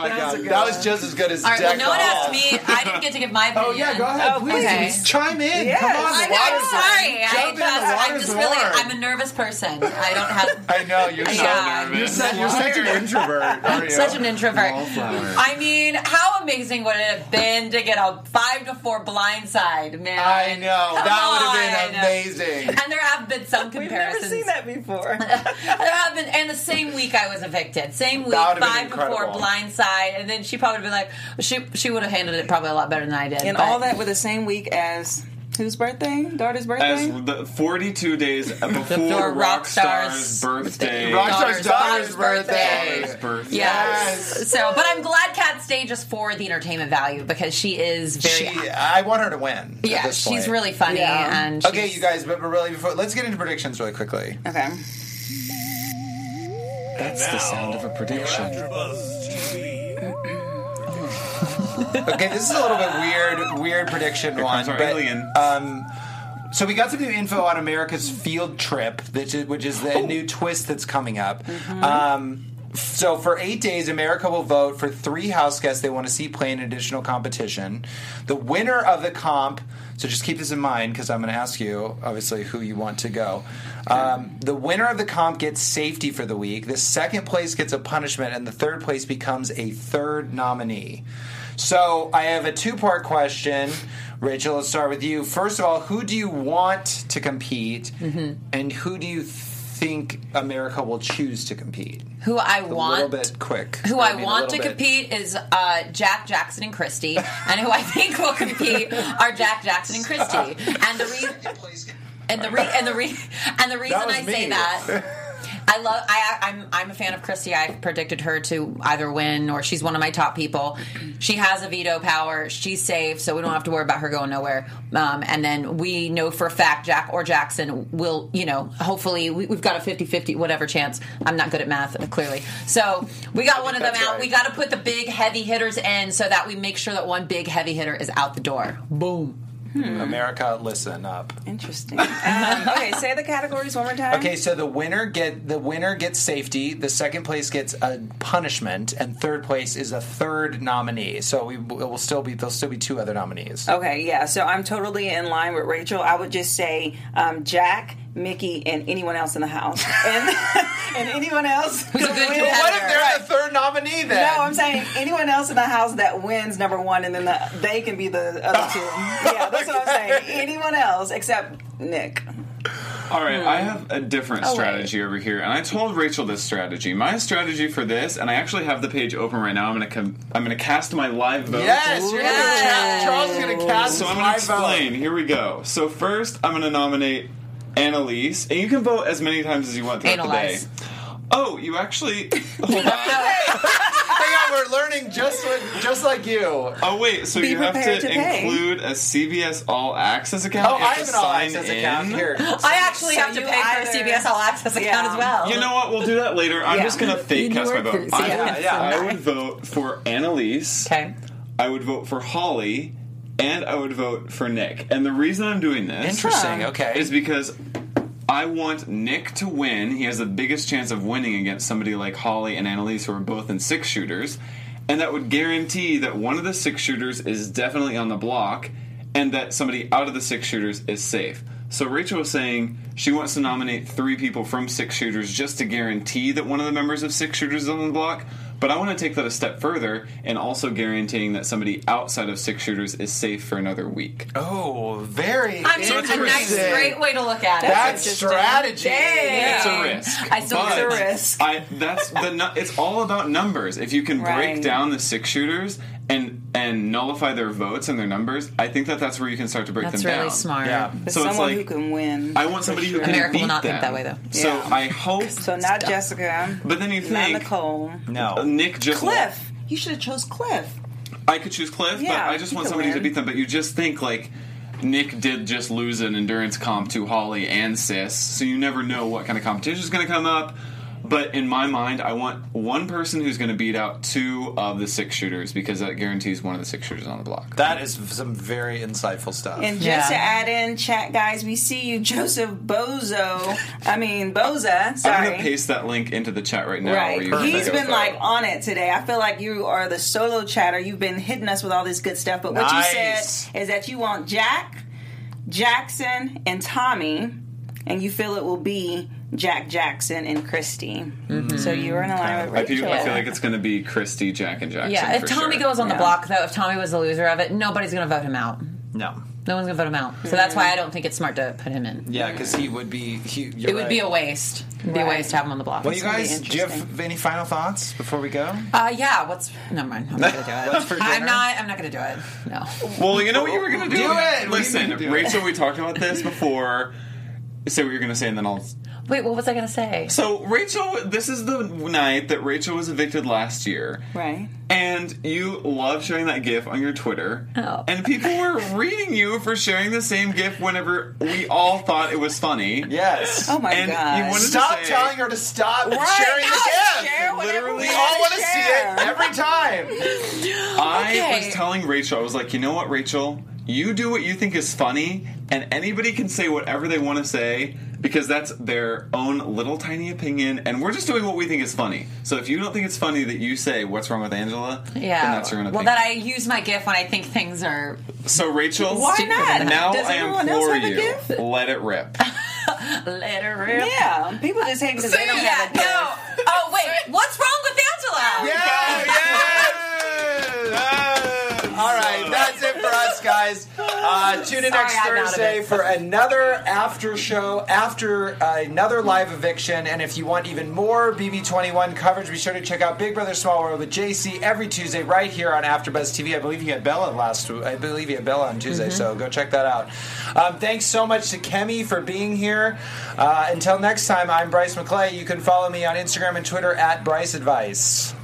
my god, oh that was just as good as All right. Well, no one the asked me. I didn't get to give my opinion. Oh yeah, go ahead, please Okay. chime in. Yes. Come on, I'm, I'm water's sorry. I Jump in, the just, I'm water's just really. I'm a nervous person. I don't have. I know you're so Yeah. nervous. You're, such, you're such an introvert. You? Such an introvert. I mean, how amazing would it have been to get a five to four blindside, man? I know Come that would have been amazing. And there have been some comparisons. We've never seen that before. there have been, and the same week I was evicted. Same week, That been five to four incredible. blindside, and then she probably would have been like, she she would have handled it probably a lot better than I did. and but- all that with the same week as whose birthday? Daughter's birthday? As the 42 days before Before Rockstar's Rockstar's birthday. Rockstar's daughter's daughter's birthday. birthday. birthday. Yes. So, but I'm glad Kat stayed just for the entertainment value because she is very. She, I want her to win. at yeah, this she's really funny Yeah. and. Okay, you guys, but really, before, let's get into predictions really quickly. okay. That's the sound of a prediction. Okay, this is a little bit weird, weird prediction Here one. comes but, alien. Um, so we got some new info on America's field trip, which is, which is the new twist that's coming up. Um, so for eight days, America will vote for three house guests they want to see play an additional competition. The winner of the comp. So just keep this in mind because I'm going to ask you, obviously, who you want to go. Um, the winner of the comp gets safety for the week. The second place gets a punishment, and the third place becomes a third nominee. So I have a two part question. Rachel, let's start with you. First of all, who do you want to compete, and who do you think America will choose to compete? Who I A want. little bit quick. Who I I, mean, want to bit. compete is uh, Jack Jackson and Christie, and who I think will compete are Jack Jackson and Christie. And the reason, and the re- and the re- and the reason I say that. I love. I, I'm. I'm a fan of Christie. I predicted her to either win or she's one of my top people. She has a veto power. She's safe, so we don't have to worry about her going nowhere. Um, and then we know for a fact Jack or Jackson will. You know, hopefully we, we've got a 50-50 whatever chance. I'm not good at math, clearly. So we got one of them out. right. We got to put the big heavy hitters in so that we make sure that one big heavy hitter is out the door. Boom. America, listen up. Interesting. Um, okay, say the categories one more time. Okay, so the winner get the winner gets safety. The second place gets a punishment, and third place is a third nominee. So we it will still be there'll still be two other nominees. Okay, yeah. So I'm totally in line with Rachel. I would just say um, Jack, Michie, and anyone else in the house, and and anyone else Who's a good win. What if they're the third nominee then? No, I'm saying anyone else in the house that wins number one, and then the, they can be the other two. Yeah, that's what I'm saying. Anyone else except Nick. All right, I hmm. have a different Oh, strategy over here, and I told Rachel this strategy. My strategy for this, and I actually have the page open right now. I'm gonna com- I'm gonna cast my live vote. Yes, you're gonna ca- Charles is going to cast. So his I'm gonna live vote. explain. Here we go. So first, I'm gonna nominate Analyse, and you can vote as many times as you want throughout Analyse. the day. Oh, you actually hold on. Hang on, we're learning just like just like you. Oh wait, so Be you have to, to include a CBS All Access account. Oh, I have have an all access in. account here. I actually So have to you pay for a either- CBS All Access account Yeah. as well. You know what? We'll do that later. I'm Yeah. just gonna fake You cast my vote. I, yeah, yeah. I would vote for Analyse. Okay. I would vote for Holly, and I would vote for Nick. And the reason I'm doing this Interesting. Okay. is because I want Nick to win. He has the biggest chance of winning against somebody like Holly and Analyse, who are both in six shooters. And that would guarantee that one of the six shooters is definitely on the block, and that somebody out of the six shooters is safe. So Rachel was saying she wants to nominate three people from six shooters just to guarantee that one of the members of six shooters is on the block. But I want to take that a step further and also guaranteeing that somebody outside of six shooters is safe for another week. Oh, very I mean, interesting. a nice, great way to look at it. That's interesting. strategy. It's a risk. I still but it's a risk. I that's the it's all about numbers. If you can break down the six shooters and and nullify their votes and their numbers, I think that that's where you can start to break That's them really down. smart. Yeah. But So it's someone like- who can win. I want somebody who can America will beat not think that way, though. So Yeah. I hope. so not Jessica. But then you think not think Nicole. No. Nick just Cliff. You should have chose Cliff. I could choose Cliff, but I just want could somebody to beat them. But you just think like Nick did just lose an endurance comp to Holly and Sis, so you never know what kind of competition is going to come up. But in my mind, I want one person who's going to beat out two of the six shooters because that guarantees one of the six shooters on the block. That is some very insightful stuff. And just Yeah. to add in, chat guys, we see you, Joseph Bozo. I mean Boza. Sorry. I'm going to paste that link into the chat right now. Right. Where you can been follow. like on it today. I feel like you are the solo chatter. You've been hitting us with all this good stuff. But what Nice. you said is that you want Jack, Jackson, and Tommy, and you feel it will be Jack Jackson and Christie. So you're in line with I feel, Rachel. I feel like it's going to be Christie, Jack, and Jackson. Yeah, if for Tommy sure. goes on the block, though, if Tommy was the loser of it, nobody's going to vote him out. no. No one's going to vote him out. So that's why I don't think it's smart to put him in. Yeah, because he would be. He, you're It would be a waste. It'd be a waste to have him on the block. Well, you guys, do you have any final thoughts before we go? Uh, yeah. What's? Never mind. I'm not gonna do it. What's for I'm not. I'm not gonna do it. No. Well, you know what you were going to do? Do it! What do you Listen, mean do it? Rachel, we talked about this before. Say what you're going to say, and then I'll. Wait. What was I gonna say? So, Rachel, this is the night that Rachel was evicted last year. Right. And you love sharing that GIF on your Twitter. Oh. And people were reading you for sharing the same GIF whenever we all thought it was funny. Yes. Oh my And you god. wanted to Stop say- telling her to stop Right. sharing the GIF. share Literally, we We all wanna want see it every time. I Okay. was telling Rachel, I was like, you know what, Rachel? You do what you think is funny, and anybody can say whatever they want to say because that's their own little tiny opinion, and we're just doing what we think is funny. So if you don't think it's funny that you say, what's wrong with Angela? Yeah. Then that's your own well, opinion. that I use my GIF when I think things are. so, Rachel, Why Stupid. not? now Does I everyone else implore you, gift? let it rip. Let it rip. Yeah, people just hate because they don't yeah, have a gift. no. Oh wait, what's wrong with Angela? All right, that's it for us, guys. Uh, tune in Sorry, next I'm out of Thursday it. for another after show, after uh, another live eviction. And if you want even more BB21 coverage, be sure to check out Big Brother Small World with JC every Tuesday right here on AfterBuzz TV. I believe you had Bella last. Week, I believe you had Bella on Tuesday, Mm-hmm. so go check that out. Um, thanks so much to Kemi for being here. Uh, until next time, I'm Bryce McClay. You can follow me on Instagram and Twitter at Bryce Advice.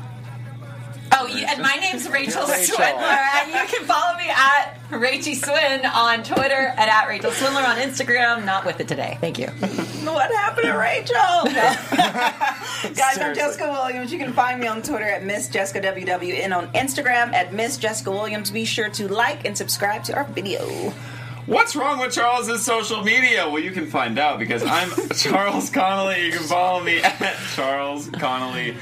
Oh, you, and my name's Rachel, Rachel. Swindler, and you can follow me at Rachie Swin on Twitter and at Rachel Swindler on Instagram. Not with it today. Thank you. What happened to Rachel? Guys, I'm Jessica Williams. You can find me on Twitter at Miss Jessica WW and on Instagram at Miss Jessica Williams. Be sure to like and subscribe to our video. What's wrong with Charles's social media? Well, you can find out because I'm Charles Connolly. You can follow me at Charles Connolly,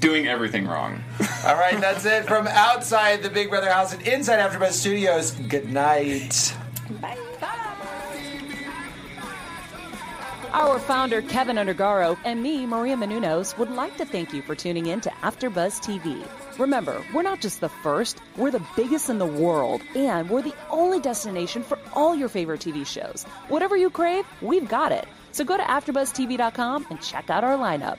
doing everything wrong. All right, that's it from outside the Big Brother house and inside AfterBuzz Studios. Good night. Bye. Our founder, Kevin Undergaro, and me, Maria Menounos, would like to thank you for tuning in to AfterBuzz TV. Remember, we're not just the first, we're the biggest in the world, and we're the only destination for all your favorite TV shows. Whatever you crave, we've got it. So go to AfterBuzzTV.com and check out our lineup.